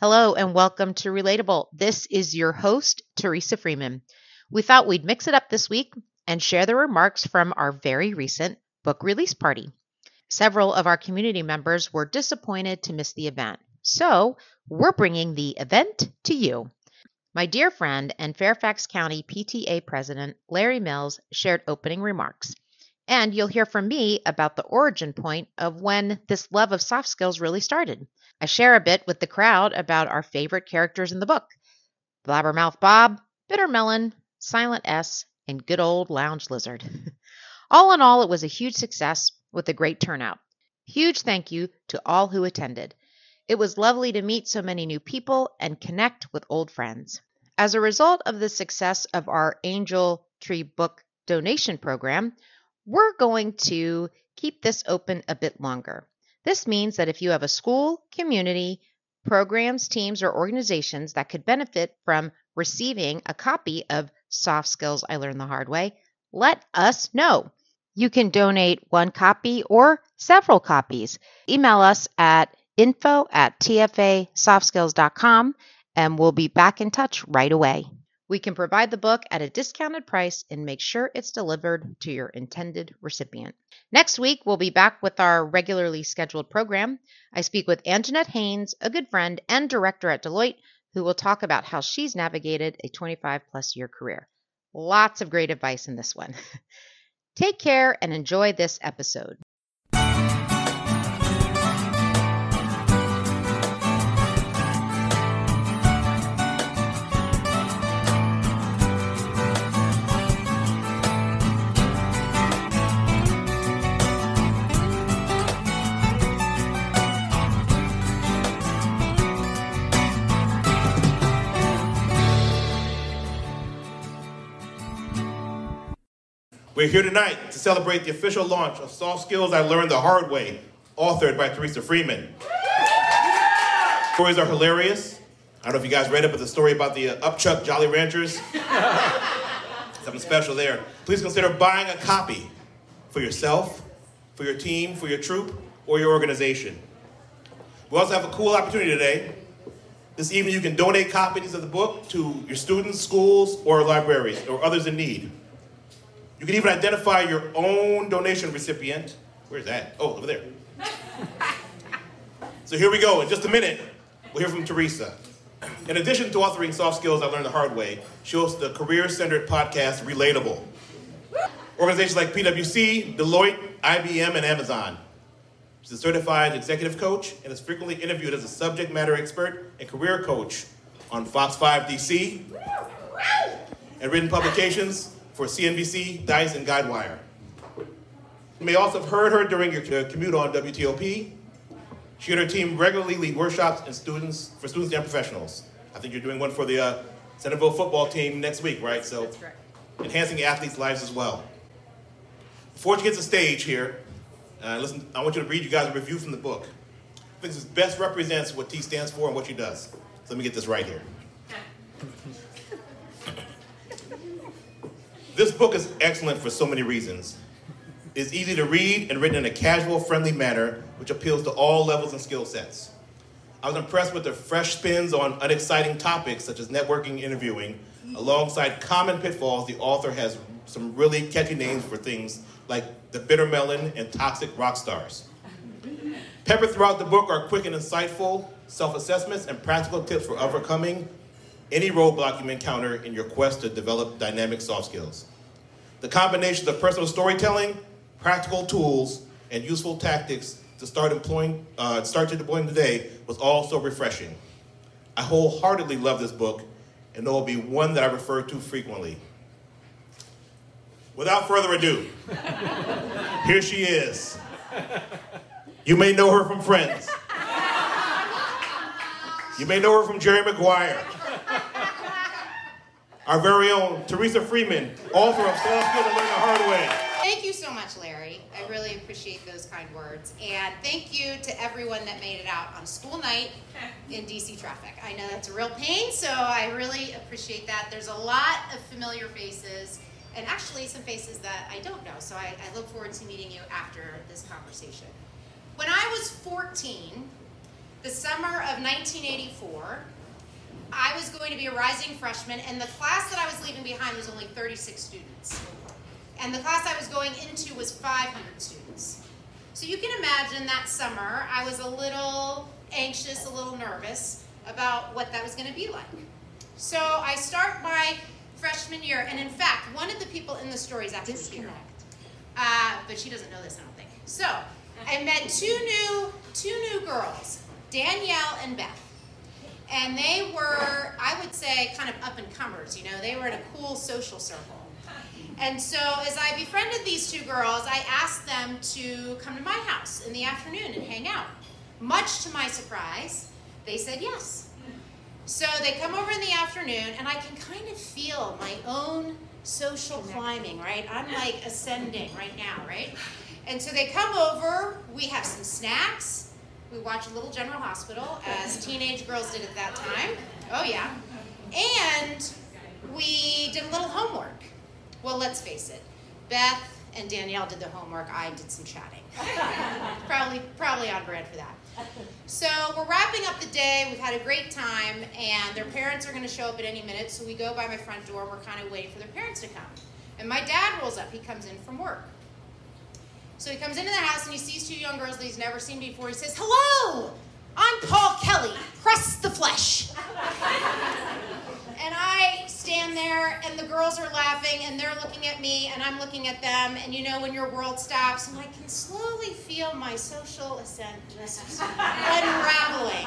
Hello and welcome to Relatable. This is your host, Teresa Freeman. We thought we'd mix it up this week and share the remarks from our very recent book release party. Several of our community members were disappointed to miss the event, so we're bringing the event to you. My dear friend and Fairfax County PTA President Larry Mills shared opening remarks. And you'll hear from me about the origin point of when this love of soft skills really started. I share a bit with the crowd about our favorite characters in the book Blabbermouth Bob, Bitter Melon, Silent S, and good old Lounge Lizard. all in all, it was a huge success with a great turnout. Huge thank you to all who attended. It was lovely to meet so many new people and connect with old friends. As a result of the success of our Angel Tree Book donation program, we're going to keep this open a bit longer. This means that if you have a school, community, programs, teams, or organizations that could benefit from receiving a copy of Soft Skills I Learned the Hard Way, let us know. You can donate one copy or several copies. Email us at info at tfasoftskills.com and we'll be back in touch right away. We can provide the book at a discounted price and make sure it's delivered to your intended recipient. Next week, we'll be back with our regularly scheduled program. I speak with Anjanette Haynes, a good friend and director at Deloitte, who will talk about how she's navigated a 25 plus year career. Lots of great advice in this one. Take care and enjoy this episode. We're here tonight to celebrate the official launch of Soft Skills I Learned the Hard Way, authored by Teresa Freeman. Stories are hilarious. I don't know if you guys read it, but the story about the uh, Upchuck Jolly Ranchers, something special there. Please consider buying a copy for yourself, for your team, for your troop, or your organization. We also have a cool opportunity today. This evening, you can donate copies of the book to your students, schools, or libraries, or others in need. You can even identify your own donation recipient. Where's that? Oh, over there. so here we go. In just a minute, we'll hear from Teresa. In addition to authoring Soft Skills I Learned the Hard Way, she hosts the career centered podcast Relatable. Organizations like PwC, Deloitte, IBM, and Amazon. She's a certified executive coach and is frequently interviewed as a subject matter expert and career coach on Fox 5 DC and written publications for CNBC, Dice, and Guidewire. You may also have heard her during your commute on WTOP. She and her team regularly lead workshops and students for students and professionals. I think you're doing one for the uh, Centreville football team next week, right? So, enhancing athletes' lives as well. Before she gets the stage here, uh, listen, I want you to read you guys a review from the book. I think this best represents what T stands for and what she does. So let me get this right here. This book is excellent for so many reasons. It's easy to read and written in a casual, friendly manner, which appeals to all levels and skill sets. I was impressed with the fresh spins on unexciting topics such as networking interviewing. Alongside common pitfalls, the author has some really catchy names for things like the bitter melon and toxic rock stars. Peppered throughout the book are quick and insightful self assessments and practical tips for overcoming any roadblock you encounter in your quest to develop dynamic soft skills. The combination of personal storytelling, practical tools, and useful tactics to start employing, uh, start to deploying today was also refreshing. I wholeheartedly love this book, and it will be one that I refer to frequently. Without further ado, here she is. You may know her from Friends. You may know her from Jerry Maguire our very own Teresa Freeman, author of Soft Skills to Learn the Hard Way. Thank you so much, Larry. I really appreciate those kind words. And thank you to everyone that made it out on school night in DC traffic. I know that's a real pain, so I really appreciate that. There's a lot of familiar faces, and actually some faces that I don't know, so I, I look forward to meeting you after this conversation. When I was 14, the summer of 1984, I was going to be a rising freshman, and the class that I was leaving behind was only 36 students. And the class I was going into was 500 students. So you can imagine that summer, I was a little anxious, a little nervous about what that was going to be like. So I start my freshman year, and in fact, one of the people in the story is actually here. Uh, but she doesn't know this, I don't think. So I met two new, two new girls, Danielle and Beth. And they were, I would say, kind of up and comers. You know, they were in a cool social circle. And so, as I befriended these two girls, I asked them to come to my house in the afternoon and hang out. Much to my surprise, they said yes. So they come over in the afternoon, and I can kind of feel my own social climbing, right? I'm like ascending right now, right? And so they come over, we have some snacks, we watch a little General Hospital, as teenage girls did at that time. Oh, yeah. And we did a little homework. Well, let's face it, Beth and Danielle did the homework, I did some chatting. probably, probably on brand for that. So we're wrapping up the day. We've had a great time, and their parents are going to show up at any minute. So we go by my front door. We're kind of waiting for their parents to come. And my dad rolls up. He comes in from work. So he comes into the house and he sees two young girls that he's never seen before. He says, Hello, I'm Paul Kelly. Press the flesh. and I stand there and the girls are laughing and they're looking at me and I'm looking at them. And you know, when your world stops, and I can slowly feel my social ascent just unraveling.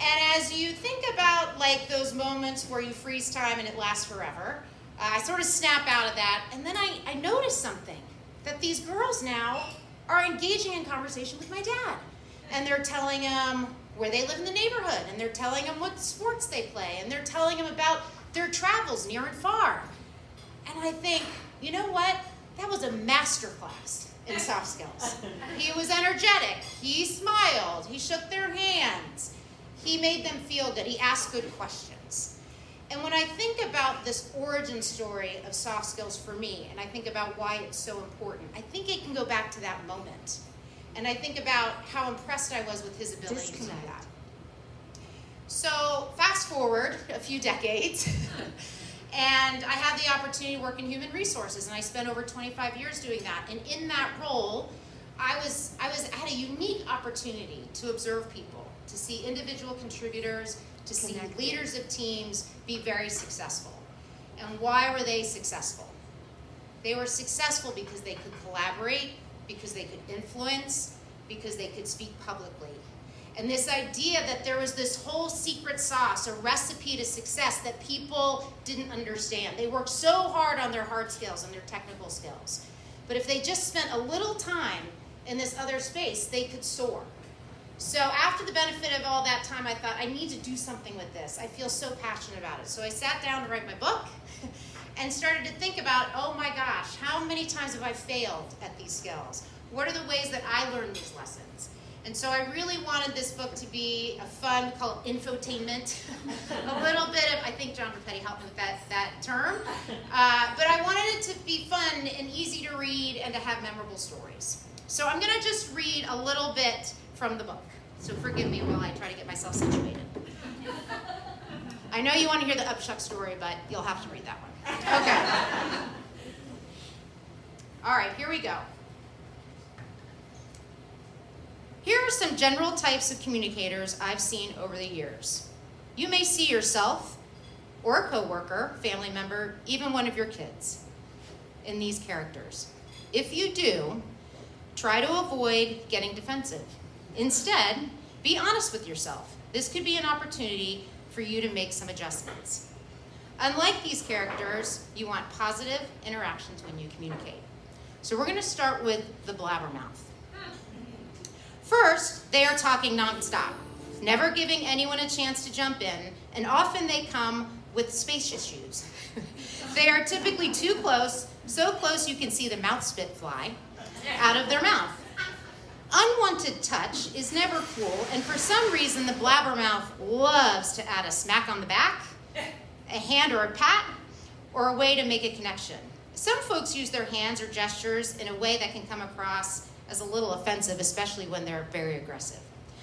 And as you think about like those moments where you freeze time and it lasts forever, uh, I sort of snap out of that. And then I, I notice something that these girls now are engaging in conversation with my dad. And they're telling him where they live in the neighborhood, and they're telling him what sports they play, and they're telling him about their travels near and far. And I think, you know what? That was a master class in soft skills. He was energetic, he smiled, he shook their hands, he made them feel good, he asked good questions. And when I think about this origin story of soft skills for me, and I think about why it's so important, I think it can go back to that moment. And I think about how impressed I was with his ability to do that. So, fast forward a few decades, and I had the opportunity to work in human resources, and I spent over 25 years doing that. And in that role, I was I was had a unique opportunity to observe people, to see individual contributors, to see leaders of teams be very successful. And why were they successful? They were successful because they could collaborate, because they could influence, because they could speak publicly. And this idea that there was this whole secret sauce, a recipe to success that people didn't understand. They worked so hard on their hard skills and their technical skills. But if they just spent a little time in this other space, they could soar. So after the benefit of all that time, I thought, I need to do something with this. I feel so passionate about it. So I sat down to write my book and started to think about, oh my gosh, how many times have I failed at these skills? What are the ways that I learned these lessons? And so I really wanted this book to be a fun, called infotainment, a little bit of, I think John Rapetti helped me with that, that term. Uh, but I wanted it to be fun and easy to read and to have memorable stories. So I'm going to just read a little bit from the book. So forgive me while I try to get myself situated. I know you want to hear the Upchuck story, but you'll have to read that one. Okay. All right, here we go. Here are some general types of communicators I've seen over the years. You may see yourself or a coworker, family member, even one of your kids in these characters. If you do, try to avoid getting defensive. Instead, be honest with yourself. This could be an opportunity for you to make some adjustments. Unlike these characters, you want positive interactions when you communicate. So we're going to start with the blabbermouth. First, they are talking nonstop, never giving anyone a chance to jump in, and often they come with space issues. they are typically too close, so close you can see the mouth spit fly out of their mouth. Unwanted touch is never cool, and for some reason, the blabbermouth loves to add a smack on the back, a hand or a pat, or a way to make a connection. Some folks use their hands or gestures in a way that can come across as a little offensive, especially when they're very aggressive.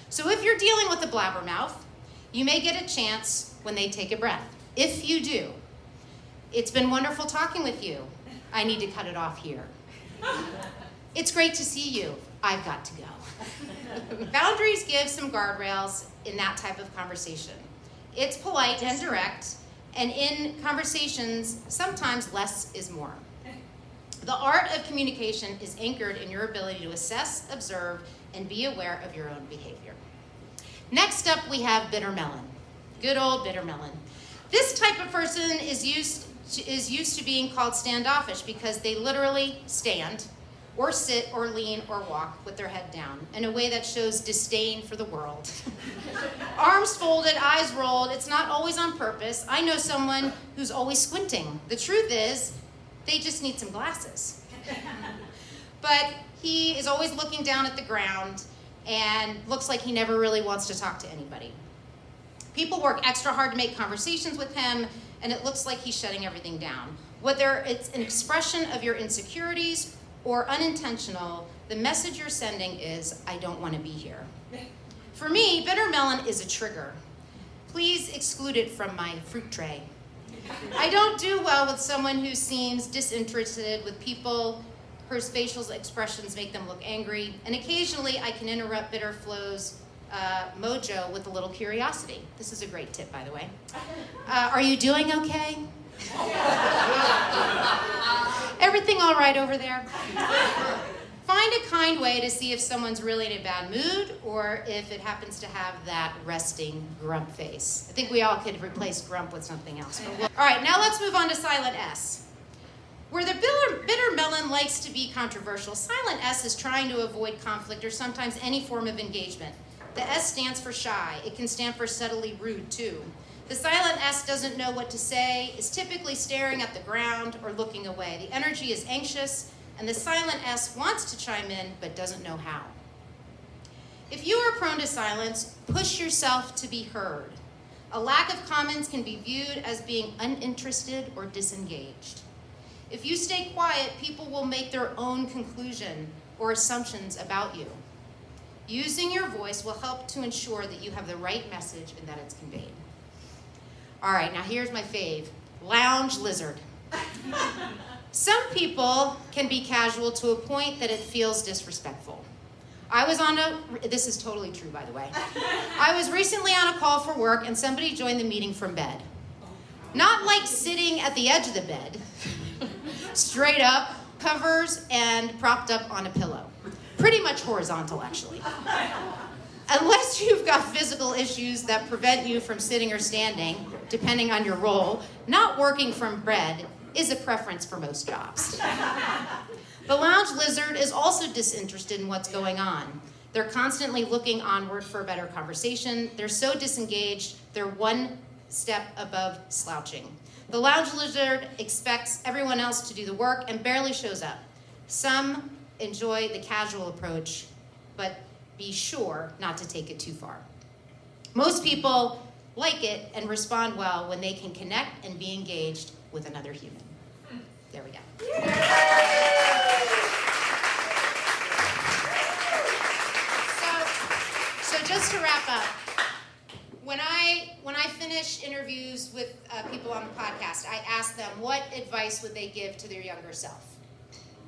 So if you're dealing with a blabbermouth, you may get a chance when they take a breath. If you do, it's been wonderful talking with you. I need to cut it off here. It's great to see you. I've got to go. Boundaries give some guardrails in that type of conversation. It's polite and direct, and in conversations, sometimes less is more. The art of communication is anchored in your ability to assess, observe, and be aware of your own behavior. Next up, we have bitter melon. Good old bitter melon. This type of person is used to, is used to being called standoffish because they literally stand or sit or lean or walk with their head down in a way that shows disdain for the world. Arms folded, eyes rolled. It's not always on purpose. I know someone who's always squinting. The truth is, they just need some glasses. but he is always looking down at the ground and looks like he never really wants to talk to anybody. People work extra hard to make conversations with him, and it looks like he's shutting everything down. Whether it's an expression of your insecurities or unintentional, the message you're sending is, I don't want to be here. For me, bitter melon is a trigger. Please exclude it from my fruit tray. I don't do well with someone who seems disinterested, with people whose facial expressions make them look angry, and occasionally I can interrupt bitter flows uh, mojo with a little curiosity. This is a great tip, by the way. Uh, are you doing okay? Everything all right over there? Find a kind way to see if someone's really in a bad mood or if it happens to have that resting grump face. I think we all could replace grump with something else. We'll... all right, now let's move on to silent S. Where the bitter, bitter melon likes to be controversial, silent S is trying to avoid conflict or sometimes any form of engagement. The S stands for shy. It can stand for subtly rude, too. The silent S doesn't know what to say, is typically staring at the ground or looking away. The energy is anxious, and the silent S wants to chime in but doesn't know how. If you are prone to silence, push yourself to be heard. A lack of comments can be viewed as being uninterested or disengaged. If you stay quiet, people will make their own conclusion or assumptions about you. Using your voice will help to ensure that you have the right message and that it's conveyed. All right, now here's my fave lounge lizard. Some people can be casual to a point that it feels disrespectful. I was on a, this is totally true, by the way. I was recently on a call for work and somebody joined the meeting from bed. Not like sitting at the edge of the bed, straight up, covers, and propped up on a pillow. Pretty much horizontal, actually. Unless you've got physical issues that prevent you from sitting or standing, depending on your role, not working from bed is a preference for most jobs. the lounge lizard is also disinterested in what's going on. They're constantly looking onward for a better conversation. They're so disengaged, they're one step above slouching. The lounge lizard expects everyone else to do the work and barely shows up. Some enjoy the casual approach, but be sure not to take it too far. Most people like it and respond well when they can connect and be engaged with another human. There we go. So, so just to wrap up, when I when I finish interviews with uh, people on the podcast, I ask them what advice would they give to their younger self.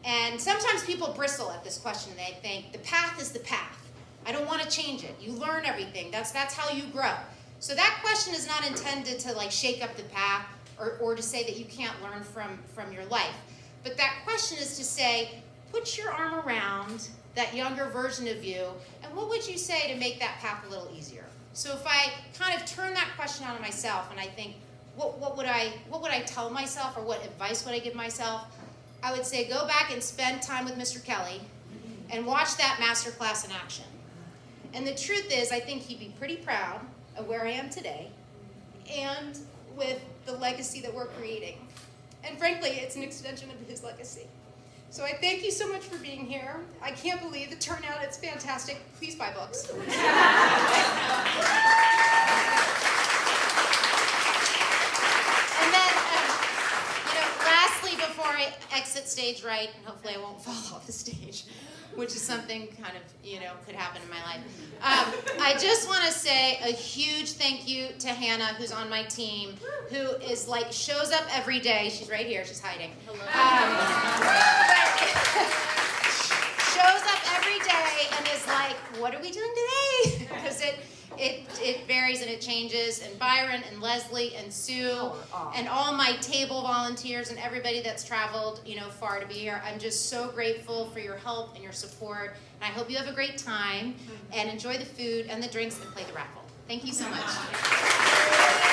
And sometimes people bristle at this question. They think the path is the path. I don't want to change it. You learn everything. That's that's how you grow. So that question is not intended to like shake up the path or, or to say that you can't learn from from your life. But that question is to say, put your arm around that younger version of you, and what would you say to make that path a little easier? So if I kind of turn that question on myself and I think, what, what would I what would I tell myself or what advice would I give myself? I would say go back and spend time with Mr. Kelly and watch that master class in action. And the truth is, I think he'd be pretty proud of where I am today and with the legacy that we're creating. And frankly, it's an extension of his legacy. So I thank you so much for being here. I can't believe the turnout. It's fantastic. Please buy books. and then, um, you know, lastly, before I exit stage right, and hopefully I won't fall off the stage, which is something kind of, you know, could happen in my life. Um, I just want to say a huge thank you to Hannah, who's on my team, who is like, shows up every day. She's right here, she's hiding. Um, shows up every day and is like, what are we doing today? Because it, it, it varies and it changes. And Byron and Leslie and Sue and all my table volunteers and everybody that's traveled, you know, far to be here. I'm just so grateful for your help and your support. And I hope you have a great time and enjoy the food and the drinks and play the raffle. Thank you so much.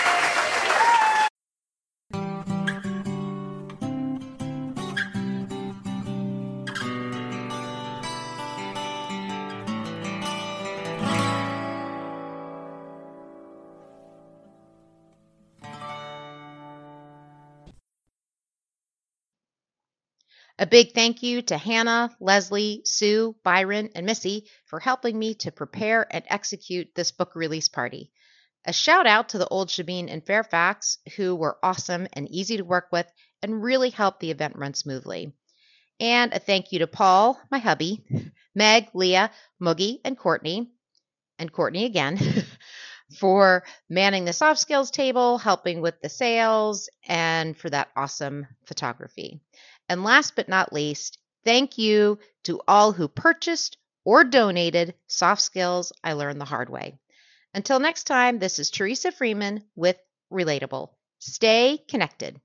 Big thank you to Hannah, Leslie, Sue, Byron, and Missy for helping me to prepare and execute this book release party. A shout out to the Auld Shebeen in Fairfax, who were awesome and easy to work with and really helped the event run smoothly. And a thank you to Paul, my hubby, Meg, Leah, Moogie, and Courtney, and Courtney again, for manning the soft skills table, helping with the sales, and for that awesome photography. And last but not least, thank you to all who purchased or donated soft skills I learned the hard way. Until next time, this is Teresa Freeman with Relatable. Stay connected.